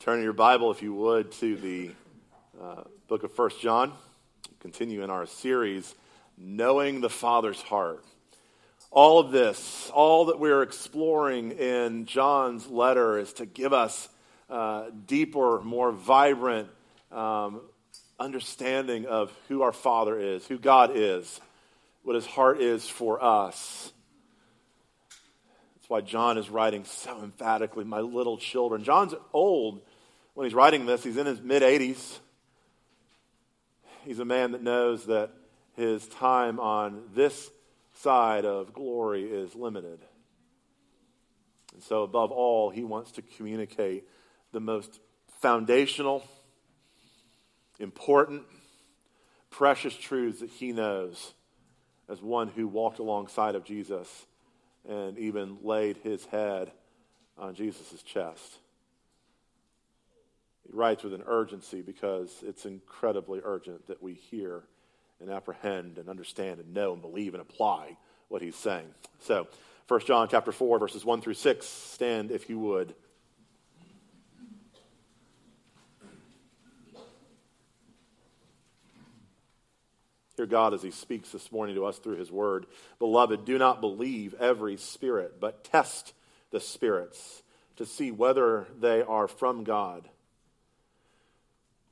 Turn your Bible, if you would, to the uh, book of First John. Continue in our series, Knowing the Father's Heart. All of this, all that we're exploring in John's letter, is to give us uh, deeper, more vibrant um, understanding of who our Father is, who God is, what His heart is for us That's why John is writing so emphatically, my little children. John's old, when he's writing this, he's in his mid 80s. He's a man that knows that his time on this side of glory is limited. And so, above all, he wants to communicate the most foundational, important, precious truths that he knows as one who walked alongside of Jesus and even laid his head on Jesus' chest. He writes with an urgency because it's incredibly urgent that we hear and apprehend and understand and know and believe and apply what he's saying. So, 1 John chapter 4 verses 1 through 6, stand if you would. Hear God as he speaks this morning to us through his word. Beloved, do not believe every spirit, but test the spirits to see whether they are from God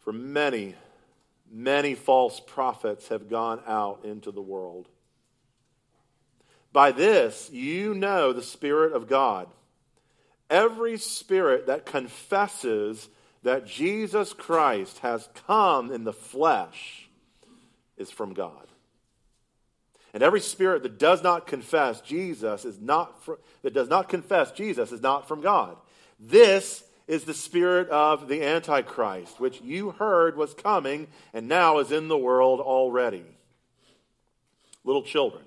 for many, many false prophets have gone out into the world. By this, you know the Spirit of God. Every spirit that confesses that Jesus Christ has come in the flesh is from God. And every spirit that does not confess Jesus is not fr- that does not confess Jesus is not from God. This is the spirit of the Antichrist, which you heard was coming and now is in the world already. Little children,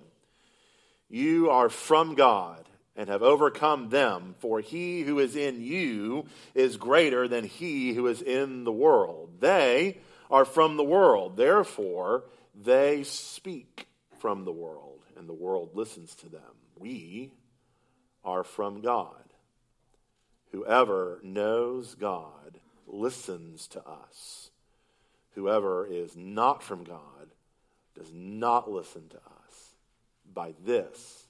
you are from God and have overcome them, for he who is in you is greater than he who is in the world. They are from the world, therefore, they speak from the world, and the world listens to them. We are from God. Whoever knows God listens to us. Whoever is not from God does not listen to us. By this,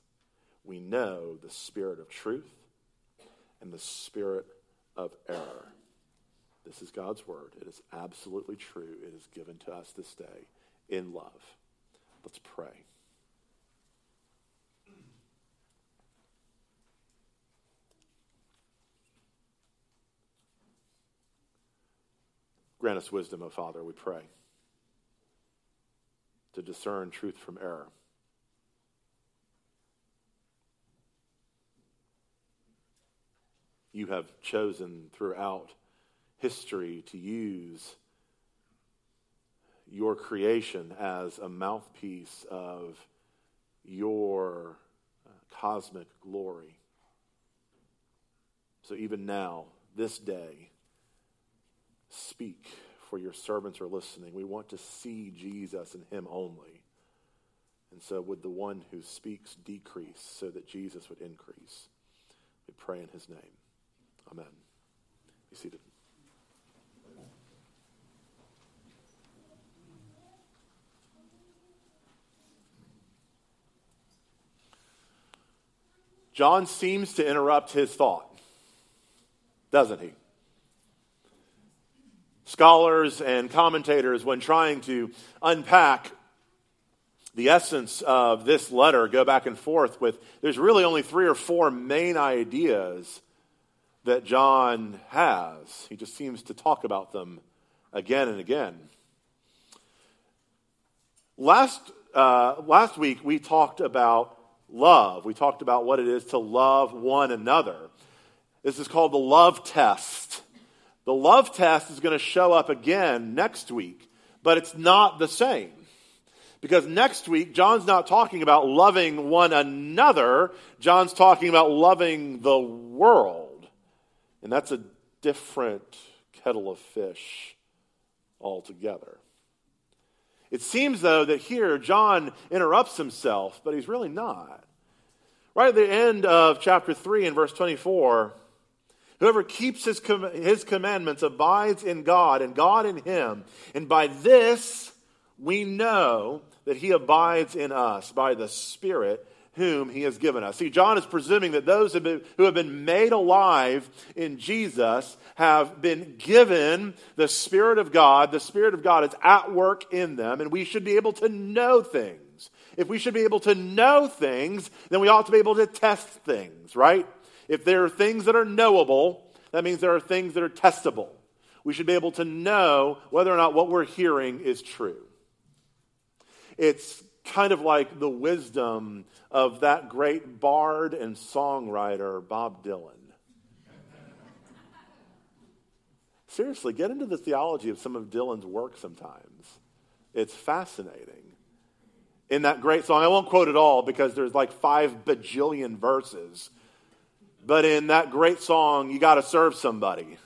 we know the spirit of truth and the spirit of error. This is God's word. It is absolutely true. It is given to us this day in love. Let's pray. Grant us wisdom, O Father, we pray, to discern truth from error. You have chosen throughout history to use your creation as a mouthpiece of your uh, cosmic glory. So even now, this day, Speak, for your servants are listening. We want to see Jesus and Him only. And so, would the one who speaks decrease so that Jesus would increase? We pray in His name. Amen. Be seated. John seems to interrupt his thought, doesn't he? Scholars and commentators, when trying to unpack the essence of this letter, go back and forth with there's really only three or four main ideas that John has. He just seems to talk about them again and again. Last, uh, last week, we talked about love. We talked about what it is to love one another. This is called the love test. The love test is going to show up again next week, but it's not the same. Because next week, John's not talking about loving one another, John's talking about loving the world. And that's a different kettle of fish altogether. It seems, though, that here John interrupts himself, but he's really not. Right at the end of chapter 3 in verse 24, Whoever keeps his, com- his commandments abides in God, and God in him. And by this we know that he abides in us, by the Spirit whom he has given us. See, John is presuming that those who have been made alive in Jesus have been given the Spirit of God. The Spirit of God is at work in them, and we should be able to know things. If we should be able to know things, then we ought to be able to test things, right? If there are things that are knowable, that means there are things that are testable. We should be able to know whether or not what we're hearing is true. It's kind of like the wisdom of that great bard and songwriter, Bob Dylan. Seriously, get into the theology of some of Dylan's work sometimes. It's fascinating. In that great song, I won't quote it all because there's like five bajillion verses. But in that great song, you got to serve somebody.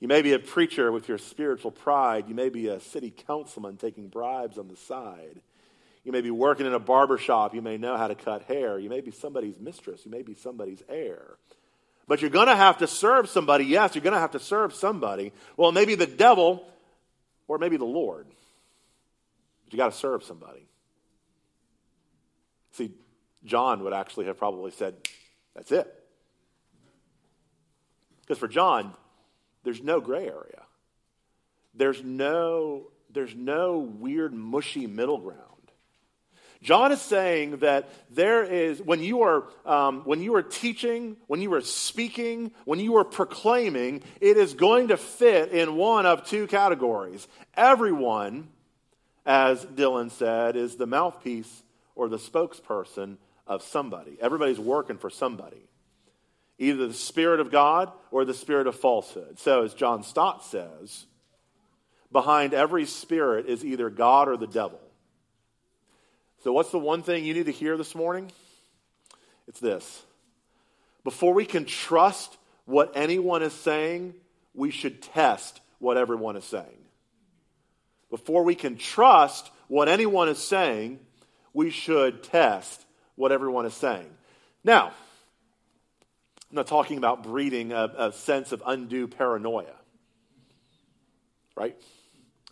You may be a preacher with your spiritual pride. You may be a city councilman taking bribes on the side. You may be working in a barber shop. You may know how to cut hair. You may be somebody's mistress. You may be somebody's heir. But you're going to have to serve somebody. Yes, you're going to have to serve somebody. Well, maybe the devil or maybe the Lord. But you got to serve somebody. See, John would actually have probably said, That's it. Because for John, there's no gray area. There's no, there's no weird, mushy middle ground. John is saying that there is, when you are, um, when you are teaching, when you are speaking, when you are proclaiming, it is going to fit in one of two categories. Everyone, as Dylan said, is the mouthpiece or the spokesperson of somebody. Everybody's working for somebody either the Spirit of God or the Spirit of falsehood. So, as John Stott says, behind every spirit is either God or the devil. So, what's the one thing you need to hear this morning? It's this. Before we can trust what anyone is saying, we should test what everyone is saying. Before we can trust what anyone is saying, we should test what everyone is saying. Now, I'm not talking about breeding a, a sense of undue paranoia. Right?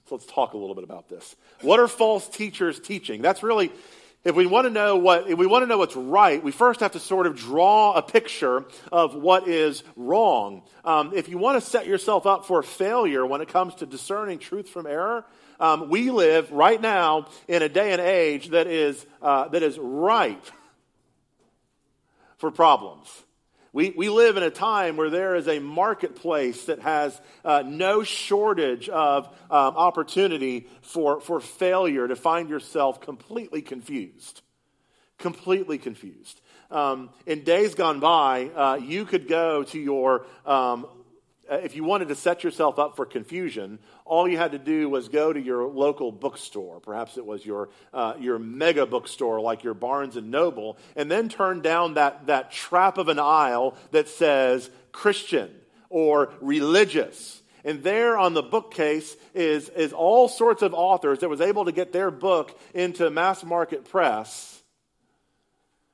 So let's talk a little bit about this. What are false teachers teaching? That's really if we want to know what if we want to know what's right, we first have to sort of draw a picture of what is wrong. Um, if you want to set yourself up for failure when it comes to discerning truth from error, um, we live right now in a day and age that is uh, that is ripe for problems. We, we live in a time where there is a marketplace that has uh, no shortage of um, opportunity for, for failure to find yourself completely confused. Completely confused. Um, in days gone by, uh, you could go to your um, if you wanted to set yourself up for confusion, all you had to do was go to your local bookstore. Perhaps it was your, uh, your mega bookstore like your Barnes and Noble, and then turn down that, that trap of an aisle that says Christian or religious. And there on the bookcase is, is all sorts of authors that was able to get their book into mass market press.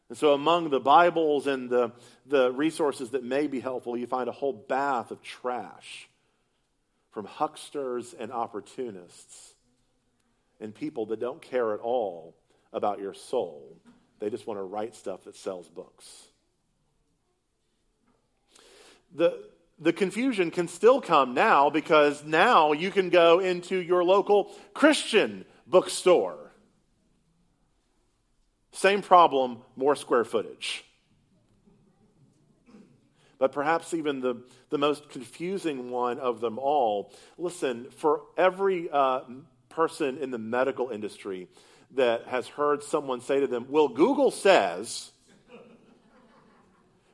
And so among the Bibles and the the resources that may be helpful, you find a whole bath of trash from hucksters and opportunists and people that don't care at all about your soul. They just want to write stuff that sells books. The, the confusion can still come now because now you can go into your local Christian bookstore. Same problem, more square footage but perhaps even the, the most confusing one of them all. Listen, for every uh, person in the medical industry that has heard someone say to them, Well, Google says,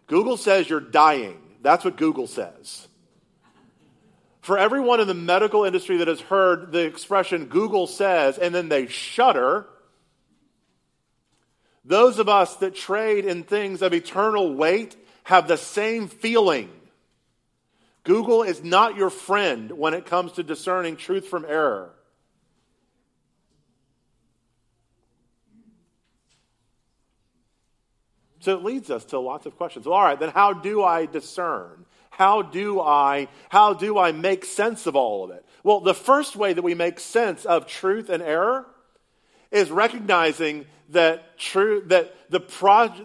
Google says you're dying. That's what Google says. For everyone in the medical industry that has heard the expression Google says, and then they shudder, those of us that trade in things of eternal weight have the same feeling. Google is not your friend when it comes to discerning truth from error. So it leads us to lots of questions. Well, all right, then how do I discern? How do I how do I make sense of all of it? Well, the first way that we make sense of truth and error is recognizing that true that the,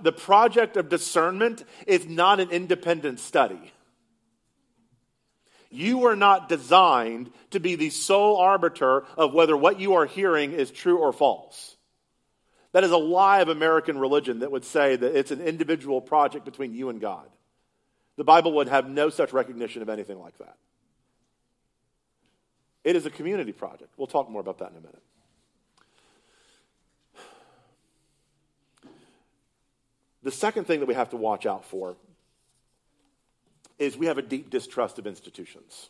the project of discernment is not an independent study. You were not designed to be the sole arbiter of whether what you are hearing is true or false. That is a lie of American religion that would say that it's an individual project between you and God. The Bible would have no such recognition of anything like that. It is a community project. We'll talk more about that in a minute. The second thing that we have to watch out for is we have a deep distrust of institutions.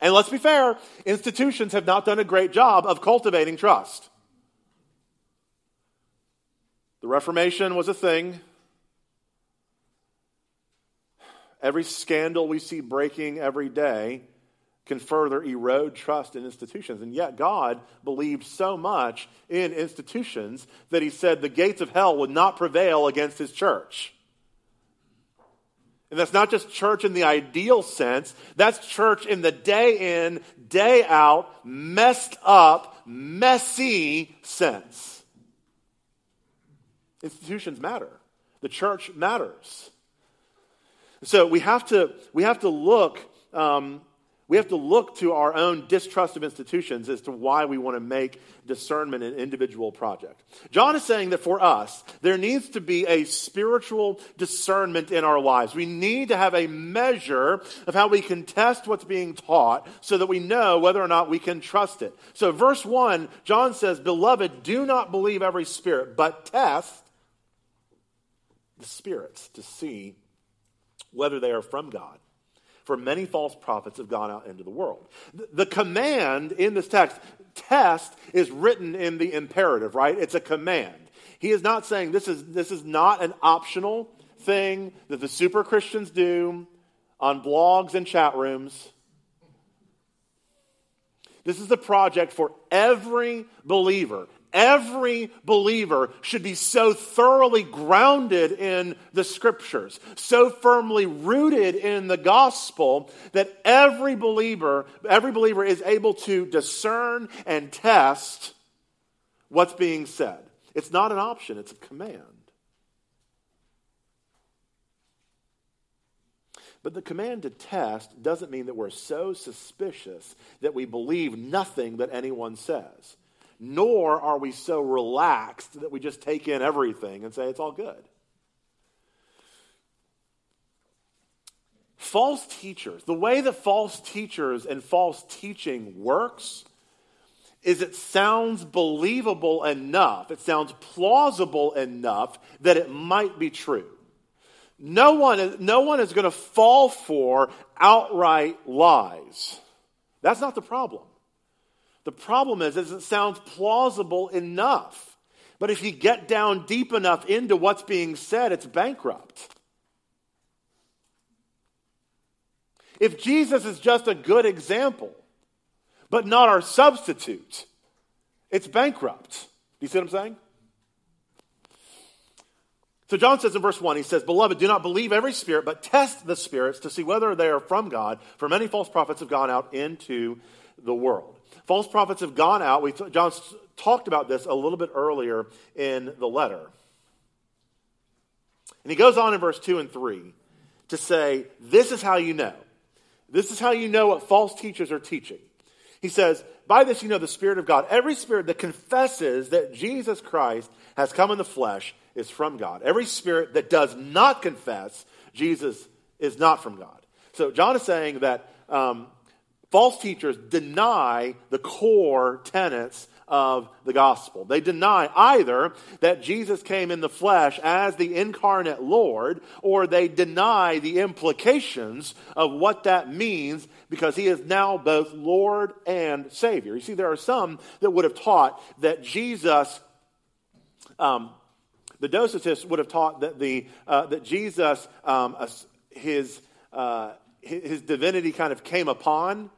And let's be fair, institutions have not done a great job of cultivating trust. The Reformation was a thing. Every scandal we see breaking every day can further erode trust in institutions. And yet, God believed so much in institutions that He said the gates of hell would not prevail against His church. And that's not just church in the ideal sense, that's church in the day in, day out, messed up, messy sense. Institutions matter, the church matters. So we have to, we have to look um, we have to look to our own distrust of institutions as to why we want to make discernment an individual project. John is saying that for us, there needs to be a spiritual discernment in our lives. We need to have a measure of how we can test what's being taught so that we know whether or not we can trust it. So, verse 1, John says, Beloved, do not believe every spirit, but test the spirits to see whether they are from God for many false prophets have gone out into the world. The command in this text, test, is written in the imperative, right? It's a command. He is not saying this is, this is not an optional thing that the super Christians do on blogs and chat rooms. This is a project for every believer, Every believer should be so thoroughly grounded in the scriptures, so firmly rooted in the gospel that every believer, every believer is able to discern and test what's being said. It's not an option, it's a command. But the command to test doesn't mean that we're so suspicious that we believe nothing that anyone says nor are we so relaxed that we just take in everything and say it's all good. False teachers, the way that false teachers and false teaching works is it sounds believable enough, it sounds plausible enough that it might be true. No one, no one is going to fall for outright lies. That's not the problem. The problem is, is it sounds plausible enough. But if you get down deep enough into what's being said, it's bankrupt. If Jesus is just a good example, but not our substitute, it's bankrupt. Do you see what I'm saying? So John says in verse 1, he says, Beloved, do not believe every spirit, but test the spirits to see whether they are from God, for many false prophets have gone out into the world. False prophets have gone out. We, John talked about this a little bit earlier in the letter. And he goes on in verse 2 and 3 to say, This is how you know. This is how you know what false teachers are teaching. He says, By this you know the Spirit of God. Every spirit that confesses that Jesus Christ has come in the flesh is from God. Every spirit that does not confess Jesus is not from God. So John is saying that um, false teachers deny the core tenets of the gospel. They deny either that Jesus came in the flesh as the incarnate Lord, or they deny the implications of what that means because he is now both Lord and Savior. You see, there are some that would have taught that Jesus, um, the Docetists would have taught that, the, uh, that Jesus, um, his, uh, his divinity kind of came upon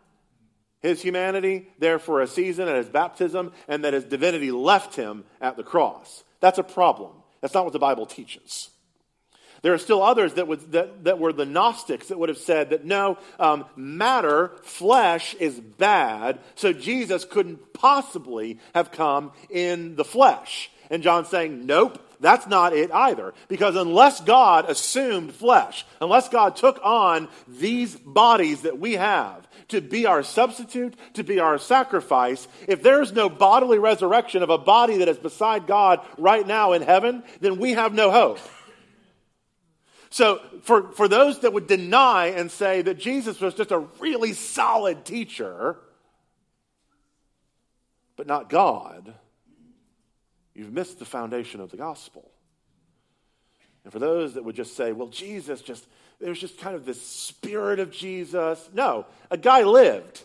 his humanity there for a season at his baptism, and that his divinity left him at the cross. That's a problem. That's not what the Bible teaches. There are still others that, would, that, that were the Gnostics that would have said that no, um, matter, flesh is bad, so Jesus couldn't possibly have come in the flesh. And John's saying, nope, that's not it either. Because unless God assumed flesh, unless God took on these bodies that we have to be our substitute, to be our sacrifice, if there's no bodily resurrection of a body that is beside God right now in heaven, then we have no hope. So, for, for those that would deny and say that Jesus was just a really solid teacher, but not God, you've missed the foundation of the gospel. And for those that would just say, well, Jesus just, there's just kind of this spirit of Jesus. No, a guy lived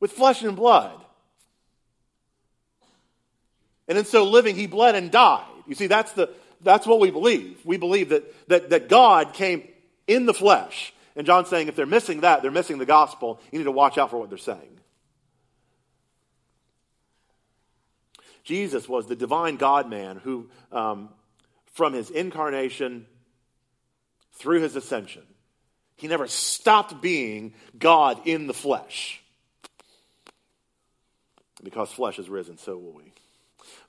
with flesh and blood. And in so living, he bled and died. You see, that's the, that's what we believe. We believe that, that, that God came in the flesh. And John's saying if they're missing that, they're missing the gospel. You need to watch out for what they're saying. Jesus was the divine God man who, um, from his incarnation through his ascension, he never stopped being God in the flesh. Because flesh has risen, so will we.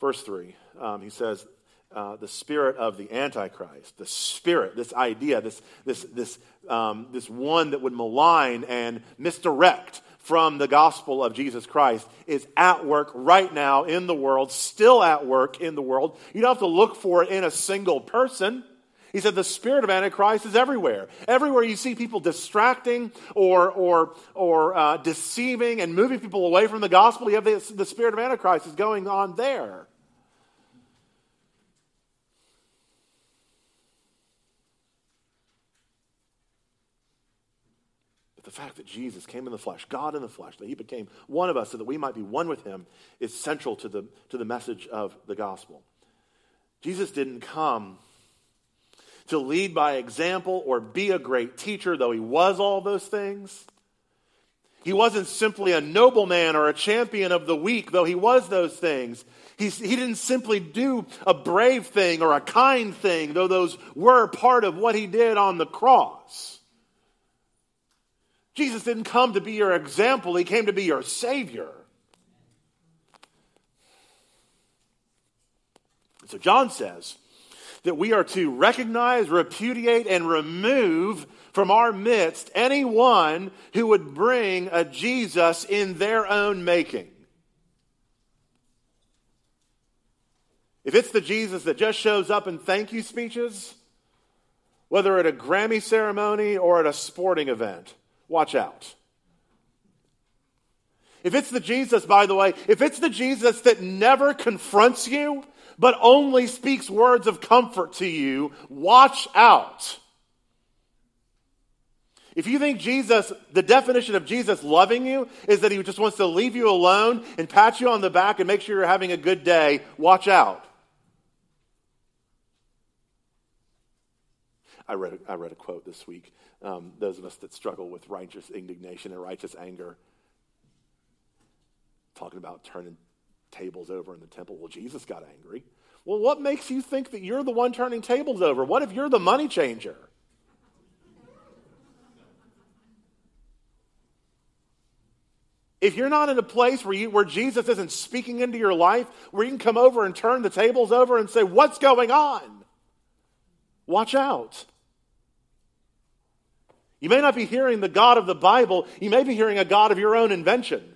Verse 3, um, he says, uh, the spirit of the Antichrist, the spirit, this idea, this, this, this, um, this one that would malign and misdirect from the gospel of Jesus Christ is at work right now in the world, still at work in the world. You don't have to look for it in a single person. He said the spirit of Antichrist is everywhere. Everywhere you see people distracting or, or, or uh, deceiving and moving people away from the gospel, you have this, the spirit of Antichrist is going on there. the fact that Jesus came in the flesh, God in the flesh, that he became one of us so that we might be one with him, is central to the, to the message of the gospel. Jesus didn't come to lead by example or be a great teacher, though he was all those things. He wasn't simply a nobleman or a champion of the weak, though he was those things. He, he didn't simply do a brave thing or a kind thing, though those were part of what he did on the cross. Jesus didn't come to be your example, he came to be your Savior. So John says that we are to recognize, repudiate, and remove from our midst anyone who would bring a Jesus in their own making. If it's the Jesus that just shows up in thank you speeches, whether at a Grammy ceremony or at a sporting event, watch out. If it's the Jesus, by the way, if it's the Jesus that never confronts you, but only speaks words of comfort to you, watch out. If you think Jesus, the definition of Jesus loving you is that he just wants to leave you alone and pat you on the back and make sure you're having a good day, watch out. I read, I read a quote this week. Um, those of us that struggle with righteous indignation and righteous anger, talking about turning tables over in the temple. Well, Jesus got angry. Well, what makes you think that you're the one turning tables over? What if you're the money changer? If you're not in a place where, you, where Jesus isn't speaking into your life, where you can come over and turn the tables over and say, What's going on? Watch out. You may not be hearing the God of the Bible, you may be hearing a God of your own invention.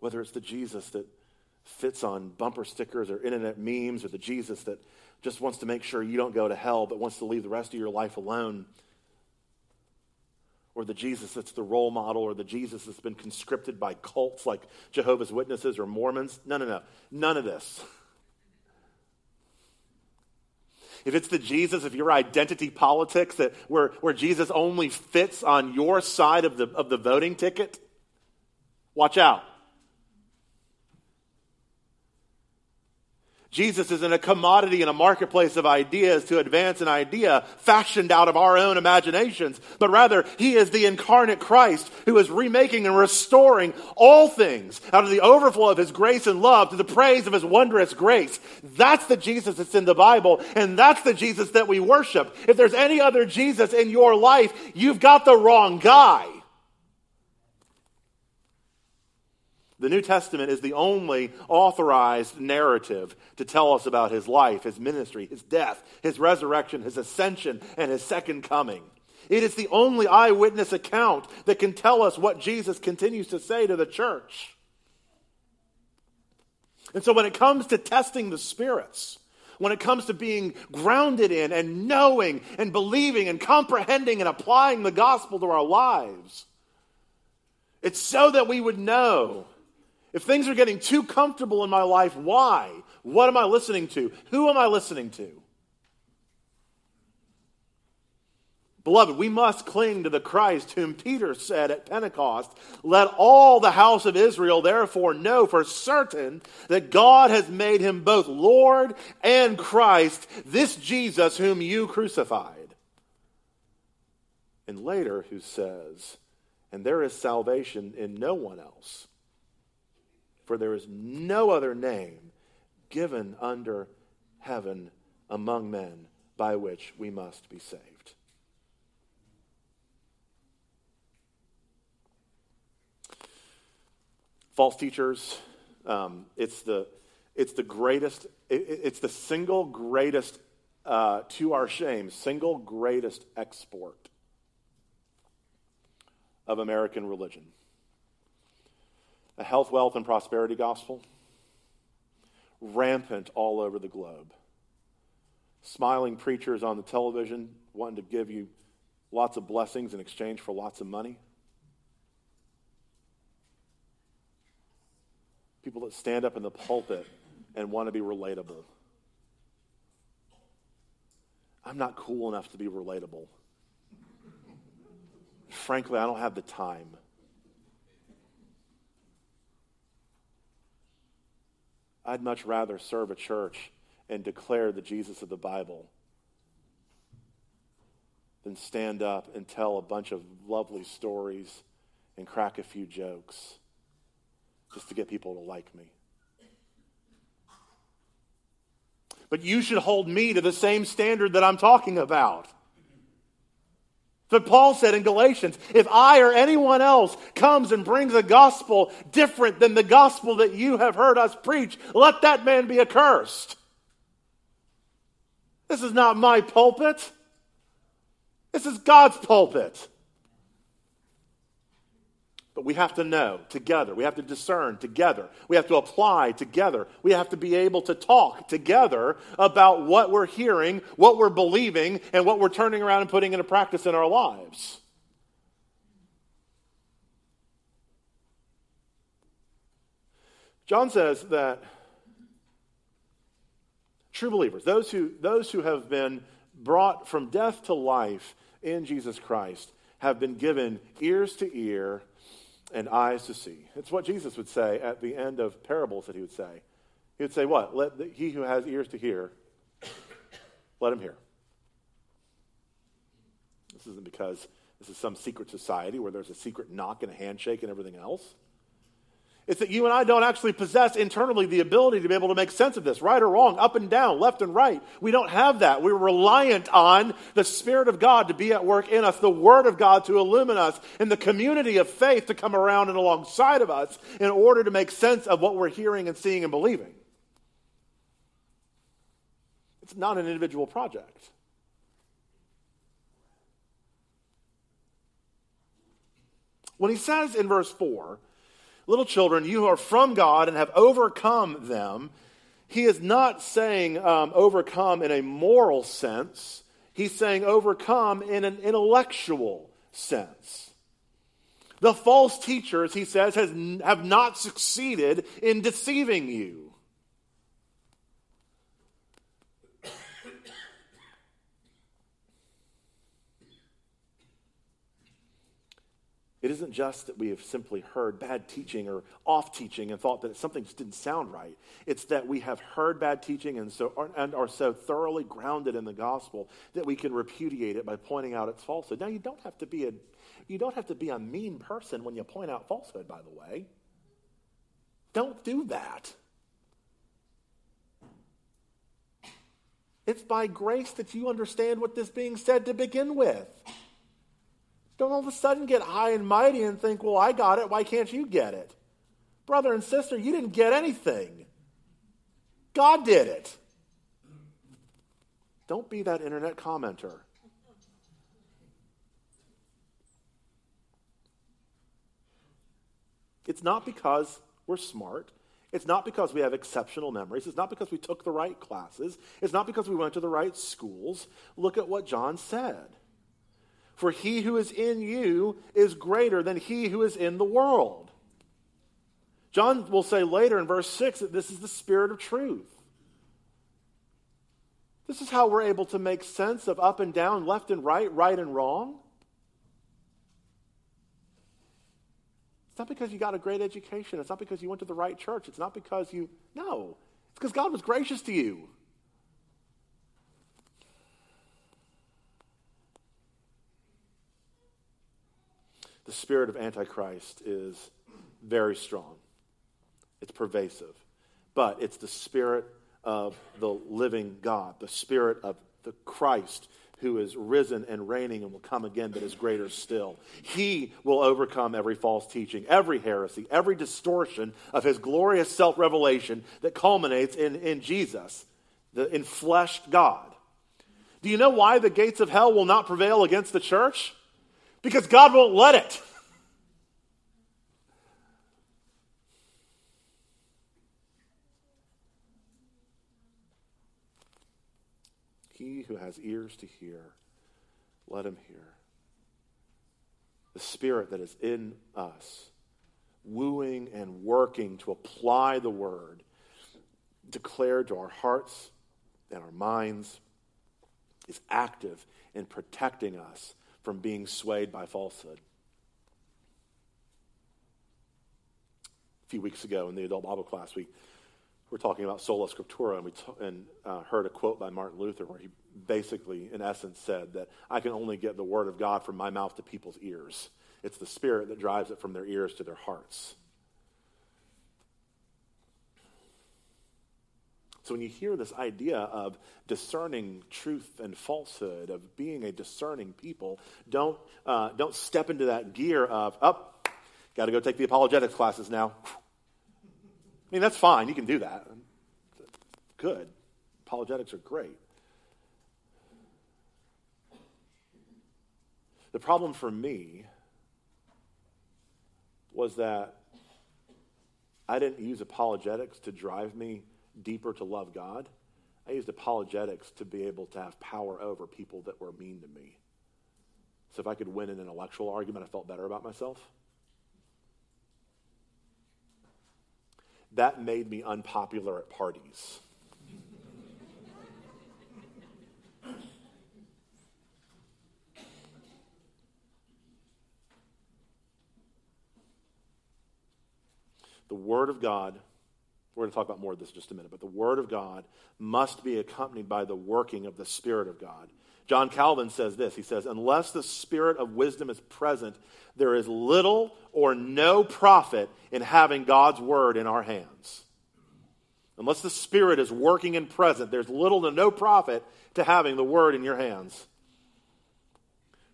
Whether it's the Jesus that fits on bumper stickers or internet memes, or the Jesus that just wants to make sure you don't go to hell but wants to leave the rest of your life alone or the Jesus that's the role model, or the Jesus that's been conscripted by cults like Jehovah's Witnesses or Mormons. No, no, no. None of this. If it's the Jesus of your identity politics that where, where Jesus only fits on your side of the, of the voting ticket, watch out. Jesus isn't a commodity in a marketplace of ideas to advance an idea fashioned out of our own imaginations, but rather he is the incarnate Christ who is remaking and restoring all things out of the overflow of his grace and love to the praise of his wondrous grace. That's the Jesus that's in the Bible, and that's the Jesus that we worship. If there's any other Jesus in your life, you've got the wrong guy. The New Testament is the only authorized narrative to tell us about his life, his ministry, his death, his resurrection, his ascension, and his second coming. It is the only eyewitness account that can tell us what Jesus continues to say to the church. And so when it comes to testing the spirits, when it comes to being grounded in and knowing and believing and comprehending and applying the gospel to our lives, it's so that we would know if things are getting too comfortable in my life, why? What am I listening to? Who am I listening to? Beloved, we must cling to the Christ whom Peter said at Pentecost, Let all the house of Israel therefore know for certain that God has made him both Lord and Christ, this Jesus whom you crucified. And later, who says, And there is salvation in no one else for there is no other name given under heaven among men by which we must be saved. False teachers, um, it's, the, it's the greatest, it, it's the single greatest, uh, to our shame, single greatest export of American religion a health, wealth, and prosperity gospel rampant all over the globe. Smiling preachers on the television wanting to give you lots of blessings in exchange for lots of money. People that stand up in the pulpit and want to be relatable. I'm not cool enough to be relatable. Frankly, I don't have the time. I'd much rather serve a church and declare the Jesus of the Bible than stand up and tell a bunch of lovely stories and crack a few jokes just to get people to like me. But you should hold me to the same standard that I'm talking about. But Paul said in Galatians, if I or anyone else comes and brings a gospel different than the gospel that you have heard us preach, let that man be accursed. This is not my pulpit. This is God's pulpit. We have to know together. We have to discern together. We have to apply together. We have to be able to talk together about what we're hearing, what we're believing, and what we're turning around and putting into practice in our lives. John says that true believers, those who, those who have been brought from death to life in Jesus Christ, have been given ears to ear and eyes to see. It's what Jesus would say at the end of parables that he would say. He would say, What? Let the, he who has ears to hear, let him hear. This isn't because this is some secret society where there's a secret knock and a handshake and everything else. It's that you and I don't actually possess internally the ability to be able to make sense of this, right or wrong, up and down, left and right. We don't have that. We're reliant on the Spirit of God to be at work in us, the Word of God to illumine us, and the community of faith to come around and alongside of us in order to make sense of what we're hearing and seeing and believing. It's not an individual project. When he says in verse 4, Little children, you are from God and have overcome them. He is not saying um, overcome in a moral sense, he's saying overcome in an intellectual sense. The false teachers, he says, has, have not succeeded in deceiving you. It isn't just that we have simply heard bad teaching or off teaching and thought that something just didn't sound right. It's that we have heard bad teaching and, so, and are so thoroughly grounded in the gospel that we can repudiate it by pointing out its falsehood. Now, you don't have to be a, you don't have to be a mean person when you point out falsehood, by the way. Don't do that. It's by grace that you understand what this being said to begin with. Don't all of a sudden get high and mighty and think, well, I got it. Why can't you get it? Brother and sister, you didn't get anything. God did it. Don't be that internet commenter. It's not because we're smart. It's not because we have exceptional memories. It's not because we took the right classes. It's not because we went to the right schools. Look at what John said. For he who is in you is greater than he who is in the world. John will say later in verse 6 that this is the spirit of truth. This is how we're able to make sense of up and down, left and right, right and wrong. It's not because you got a great education. It's not because you went to the right church. It's not because you, no. It's because God was gracious to you. The spirit of Antichrist is very strong, it's pervasive. But it's the spirit of the living God, the spirit of the Christ who is risen and reigning and will come again, but is greater still. He will overcome every false teaching, every heresy, every distortion of his glorious self revelation that culminates in, in Jesus, the enfleshed God. Do you know why the gates of hell will not prevail against the church? Because God won't let it. He who has ears to hear, let him hear. The Spirit that is in us, wooing and working to apply the word, declared to our hearts and our minds, is active in protecting us from being swayed by falsehood. A few weeks ago in the adult Bible class, we were talking about sola scriptura, and we t- and uh, heard a quote by Martin Luther where he basically, in essence, said that I can only get the word of God from my mouth to people's ears. It's the Spirit that drives it from their ears to their hearts. So when you hear this idea of discerning truth and falsehood, of being a discerning people, don't, uh, don't step into that gear of, up, oh, got to go take the apologetics classes now. I mean, that's fine. You can do that. Good. Apologetics are great. The problem for me was that I didn't use apologetics to drive me deeper to love God, I used apologetics to be able to have power over people that were mean to me. So if I could win an intellectual argument, I felt better about myself. That made me unpopular at parties. the Word of God we're going to talk about more of this in just a minute, but the Word of God must be accompanied by the working of the Spirit of God. John Calvin says this He says, Unless the Spirit of wisdom is present, there is little or no profit in having God's Word in our hands. Unless the Spirit is working and present, there's little to no profit to having the Word in your hands.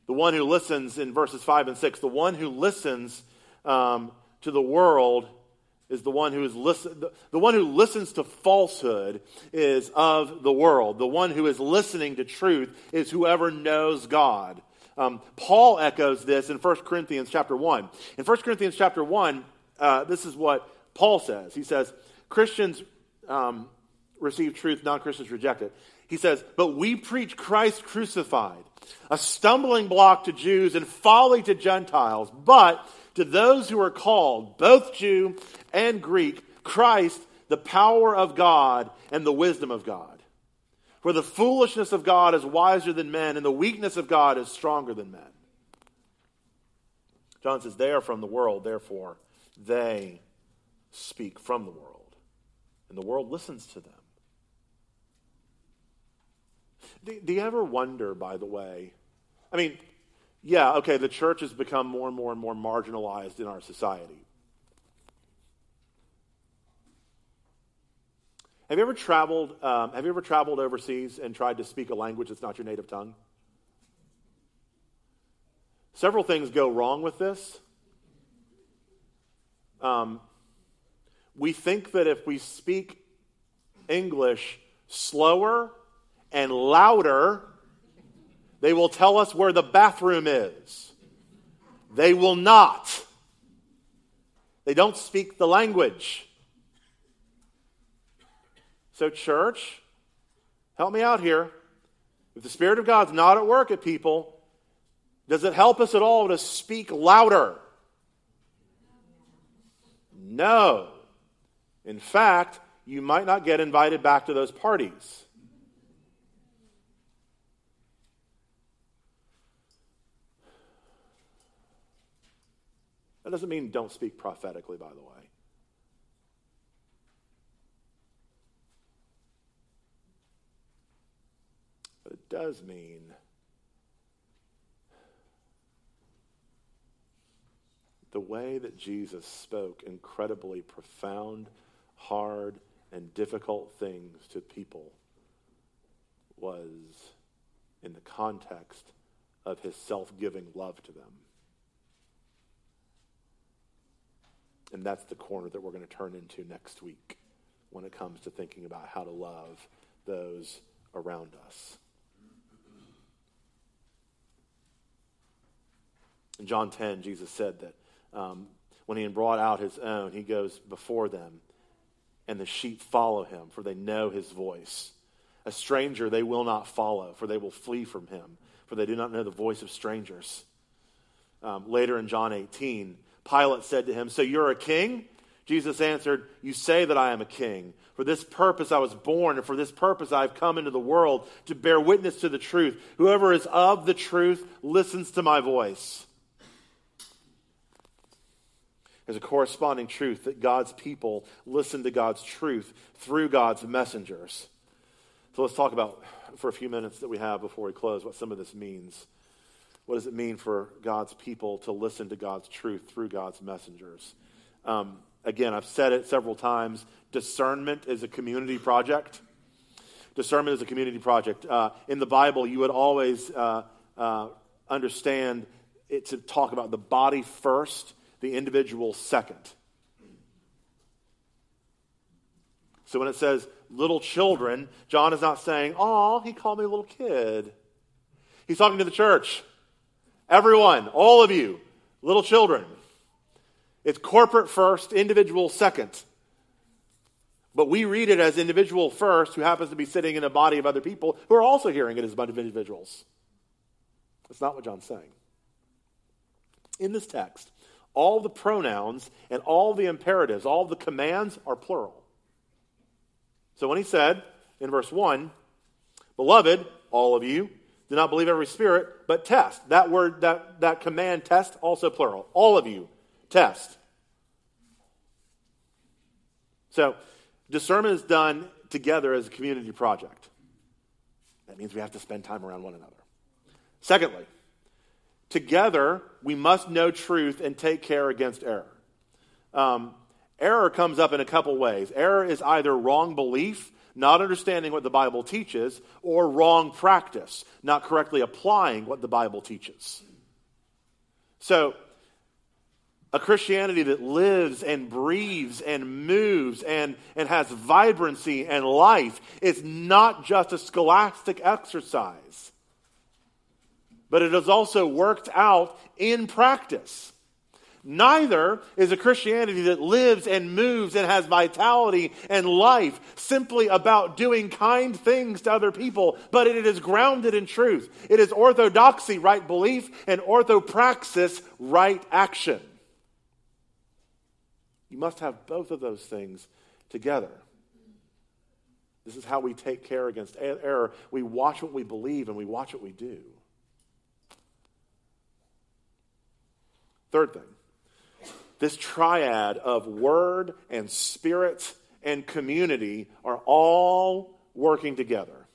The one who listens in verses 5 and 6, the one who listens um, to the world is the one who is listen, the, the one who listens to falsehood is of the world. The one who is listening to truth is whoever knows God. Um, Paul echoes this in 1 Corinthians chapter 1. In 1 Corinthians chapter 1, uh, this is what Paul says. He says, Christians um, receive truth, non Christians reject it. He says, But we preach Christ crucified, a stumbling block to Jews and folly to Gentiles. But to those who are called, both Jew and Greek, Christ, the power of God and the wisdom of God. For the foolishness of God is wiser than men, and the weakness of God is stronger than men. John says, They are from the world, therefore they speak from the world. And the world listens to them. Do, do you ever wonder, by the way? I mean, yeah, okay, the church has become more and more and more marginalized in our society. Have you ever traveled? Um, have you ever traveled overseas and tried to speak a language that's not your native tongue? Several things go wrong with this. Um, we think that if we speak English slower and louder, they will tell us where the bathroom is. They will not. They don't speak the language. So, church, help me out here. If the Spirit of God's not at work at people, does it help us at all to speak louder? No. In fact, you might not get invited back to those parties. That doesn't mean don't speak prophetically, by the way. But it does mean the way that Jesus spoke incredibly profound, hard, and difficult things to people was in the context of his self giving love to them. And that's the corner that we're going to turn into next week when it comes to thinking about how to love those around us. In John 10, Jesus said that um, when he had brought out his own, he goes before them, and the sheep follow him, for they know his voice. A stranger they will not follow, for they will flee from him, for they do not know the voice of strangers. Um, later in John 18, Pilate said to him, So you're a king? Jesus answered, You say that I am a king. For this purpose I was born, and for this purpose I have come into the world to bear witness to the truth. Whoever is of the truth listens to my voice. There's a corresponding truth that God's people listen to God's truth through God's messengers. So let's talk about, for a few minutes that we have before we close, what some of this means. What does it mean for God's people to listen to God's truth through God's messengers? Um, again, I've said it several times discernment is a community project. Discernment is a community project. Uh, in the Bible, you would always uh, uh, understand it to talk about the body first the individual second. So when it says little children, John is not saying, Oh, he called me a little kid. He's talking to the church. Everyone, all of you, little children. It's corporate first, individual second. But we read it as individual first, who happens to be sitting in a body of other people who are also hearing it as a bunch of individuals. That's not what John's saying. In this text, all the pronouns and all the imperatives, all the commands are plural. So when he said in verse 1, Beloved, all of you, do not believe every spirit, but test. That word, that, that command, test, also plural. All of you, test. So discernment is done together as a community project. That means we have to spend time around one another. Secondly, Together, we must know truth and take care against error. Um, error comes up in a couple ways. Error is either wrong belief, not understanding what the Bible teaches, or wrong practice, not correctly applying what the Bible teaches. So, a Christianity that lives and breathes and moves and, and has vibrancy and life is not just a scholastic exercise but it is also worked out in practice. Neither is a Christianity that lives and moves and has vitality and life simply about doing kind things to other people, but it is grounded in truth. It is orthodoxy, right belief, and orthopraxis, right action. You must have both of those things together. This is how we take care against error. We watch what we believe and we watch what we do. Third thing this triad of word and spirit and community are all working together.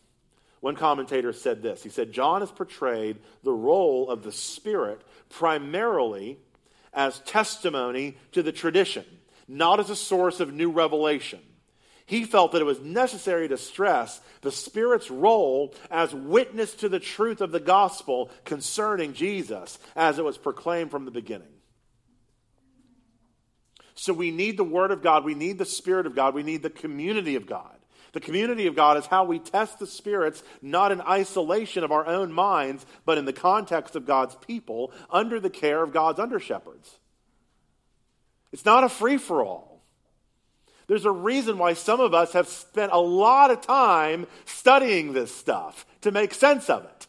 One commentator said this. He said, John has portrayed the role of the Spirit primarily as testimony to the tradition, not as a source of new revelation. He felt that it was necessary to stress the Spirit's role as witness to the truth of the gospel concerning Jesus as it was proclaimed from the beginning. So we need the Word of God, we need the Spirit of God, we need the community of God. The community of God is how we test the spirits, not in isolation of our own minds, but in the context of God's people under the care of God's under shepherds. It's not a free for all. There's a reason why some of us have spent a lot of time studying this stuff to make sense of it.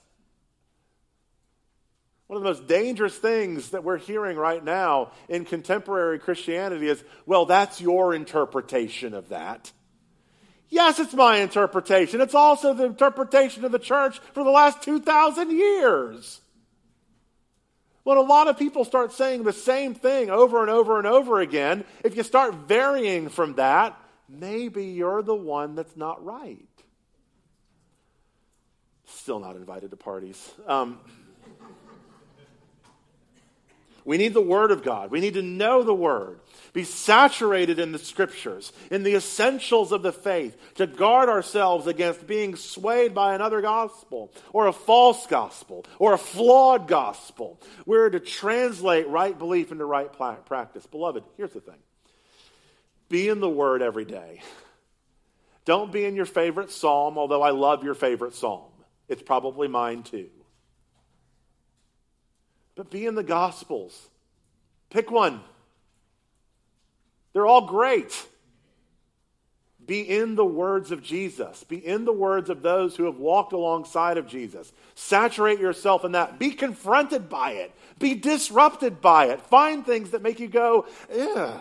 One of the most dangerous things that we're hearing right now in contemporary Christianity is well, that's your interpretation of that. Yes, it's my interpretation. It's also the interpretation of the church for the last 2,000 years. When a lot of people start saying the same thing over and over and over again, if you start varying from that, maybe you're the one that's not right. Still not invited to parties. Um, we need the Word of God. We need to know the Word be saturated in the scriptures, in the essentials of the faith, to guard ourselves against being swayed by another gospel, or a false gospel, or a flawed gospel. We're to translate right belief into right practice. Beloved, here's the thing be in the Word every day. Don't be in your favorite psalm, although I love your favorite psalm. It's probably mine too. But be in the Gospels. Pick one. They're all great. Be in the words of Jesus. Be in the words of those who have walked alongside of Jesus. Saturate yourself in that. Be confronted by it. Be disrupted by it. Find things that make you go, ugh.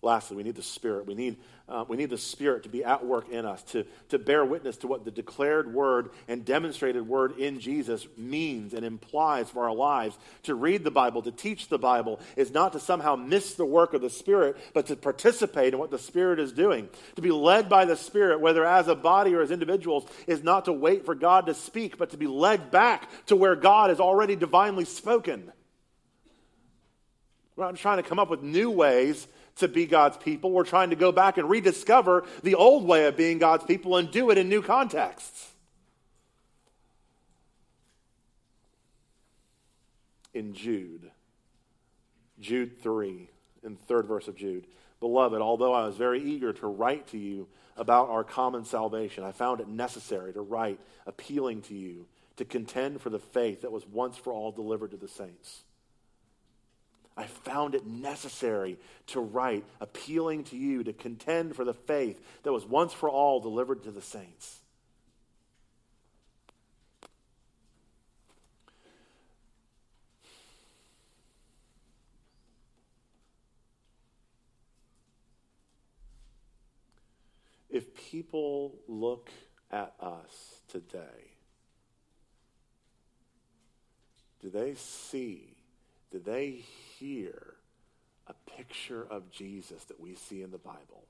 Lastly, we need the Spirit. We need uh, we need the Spirit to be at work in us, to, to bear witness to what the declared word and demonstrated word in Jesus means and implies for our lives. To read the Bible, to teach the Bible, is not to somehow miss the work of the Spirit, but to participate in what the Spirit is doing. To be led by the Spirit, whether as a body or as individuals, is not to wait for God to speak, but to be led back to where God has already divinely spoken. We're not trying to come up with new ways to be God's people. We're trying to go back and rediscover the old way of being God's people and do it in new contexts. In Jude, Jude 3, in the third verse of Jude. Beloved, although I was very eager to write to you about our common salvation, I found it necessary to write appealing to you to contend for the faith that was once for all delivered to the saints. I found it necessary to write, appealing to you to contend for the faith that was once for all delivered to the saints. If people look at us today, do they see, do they hear a picture of Jesus that we see in the Bible.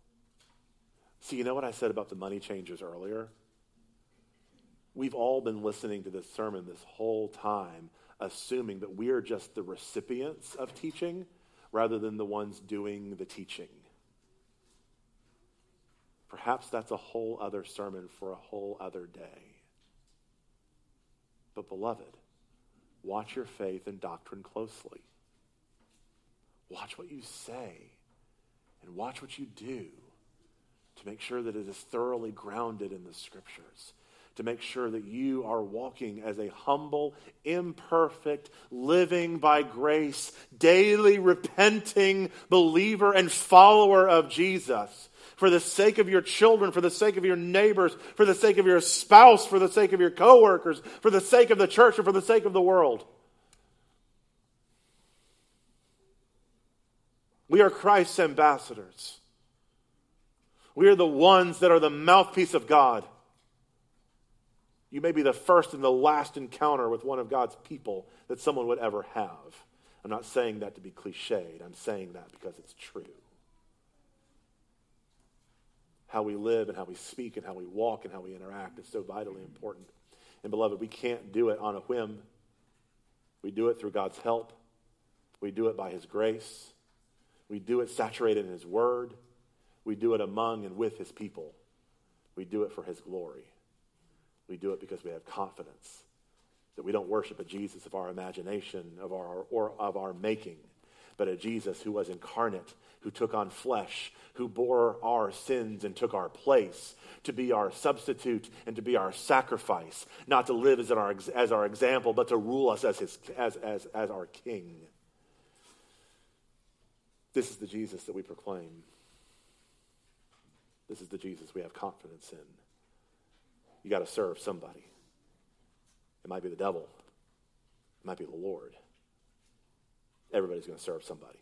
See, you know what I said about the money changers earlier? We've all been listening to this sermon this whole time, assuming that we are just the recipients of teaching rather than the ones doing the teaching. Perhaps that's a whole other sermon for a whole other day. But, beloved, watch your faith and doctrine closely. Watch what you say and watch what you do to make sure that it is thoroughly grounded in the scriptures, to make sure that you are walking as a humble, imperfect, living by grace, daily repenting believer and follower of Jesus. For the sake of your children, for the sake of your neighbors, for the sake of your spouse, for the sake of your coworkers, for the sake of the church, and for the sake of the world. We are Christ's ambassadors. We are the ones that are the mouthpiece of God. You may be the first and the last encounter with one of God's people that someone would ever have. I'm not saying that to be cliched, I'm saying that because it's true. How we live and how we speak and how we walk and how we interact is so vitally important. And, beloved, we can't do it on a whim. We do it through God's help, we do it by His grace, we do it saturated in His Word, we do it among and with His people. We do it for His glory. We do it because we have confidence that we don't worship a Jesus of our imagination, of our, or of our making, but a Jesus who was incarnate, who took on flesh, who bore our sins and took our place to be our substitute and to be our sacrifice, not to live as our, as our example, but to rule us as, his, as, as, as our king. This is the Jesus that we proclaim. This is the Jesus we have confidence in. You got to serve somebody. It might be the devil, it might be the Lord. Everybody's going to serve somebody.